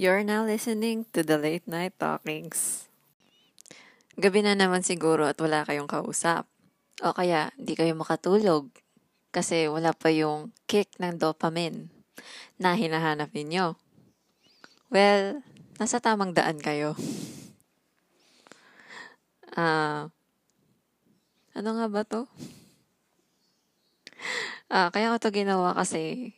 You're now listening to the Late Night Talkings. Gabi na naman siguro at wala kayong kausap. O kaya, di kayo makatulog kasi wala pa yung kick ng dopamine na hinahanap ninyo. Well, nasa tamang daan kayo. Ah, ano nga ba to? Ah, kaya ko to ginawa kasi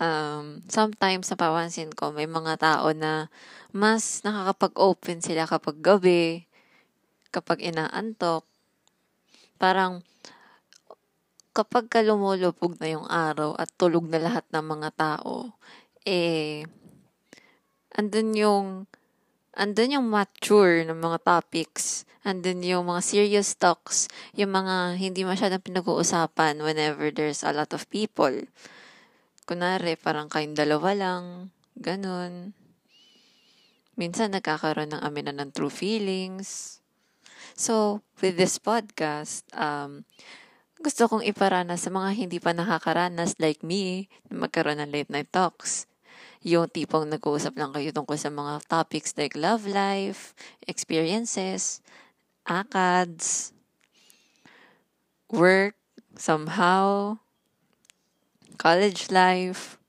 um, sometimes napapansin ko may mga tao na mas nakakapag-open sila kapag gabi, kapag inaantok. Parang kapag ka na yung araw at tulog na lahat ng mga tao, eh, andun yung, andun yung mature ng mga topics, andun yung mga serious talks, yung mga hindi masyadong pinag-uusapan whenever there's a lot of people. Kunwari, parang kayong dalawa lang, ganun. Minsan nagkakaroon ng aminan ng true feelings. So, with this podcast, um, gusto kong iparana sa mga hindi pa nakakaranas like me na magkaroon ng late night talks. Yung tipong nag-uusap lang kayo tungkol sa mga topics like love life, experiences, ACADS, work, somehow, college life.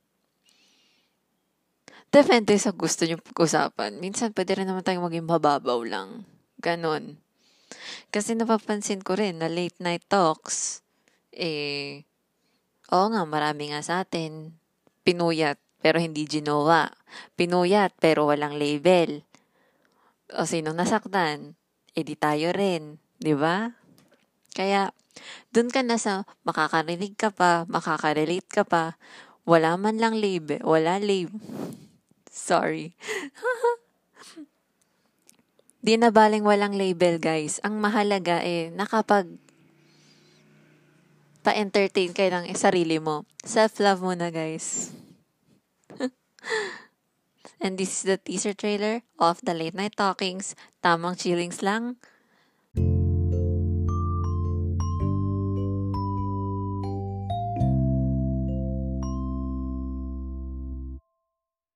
Depende sa gusto nyo pag-usapan. Minsan, pwede rin naman tayong maging mababaw lang. Ganon. Kasi napapansin ko rin na late night talks, eh, oo nga, marami nga sa atin. Pinuyat, pero hindi ginawa. Pinuyat, pero walang label. O sinong nasaktan? Eh di tayo rin. Di ba? Kaya, dun ka na sa makakarinig ka pa, makaka-relate ka pa, wala man lang label, wala label. Sorry. Di na baling walang label, guys. Ang mahalaga eh, nakapag pa-entertain kayo ng sarili mo. Self-love muna, guys. And this is the teaser trailer of the Late Night Talkings. Tamang chillings lang.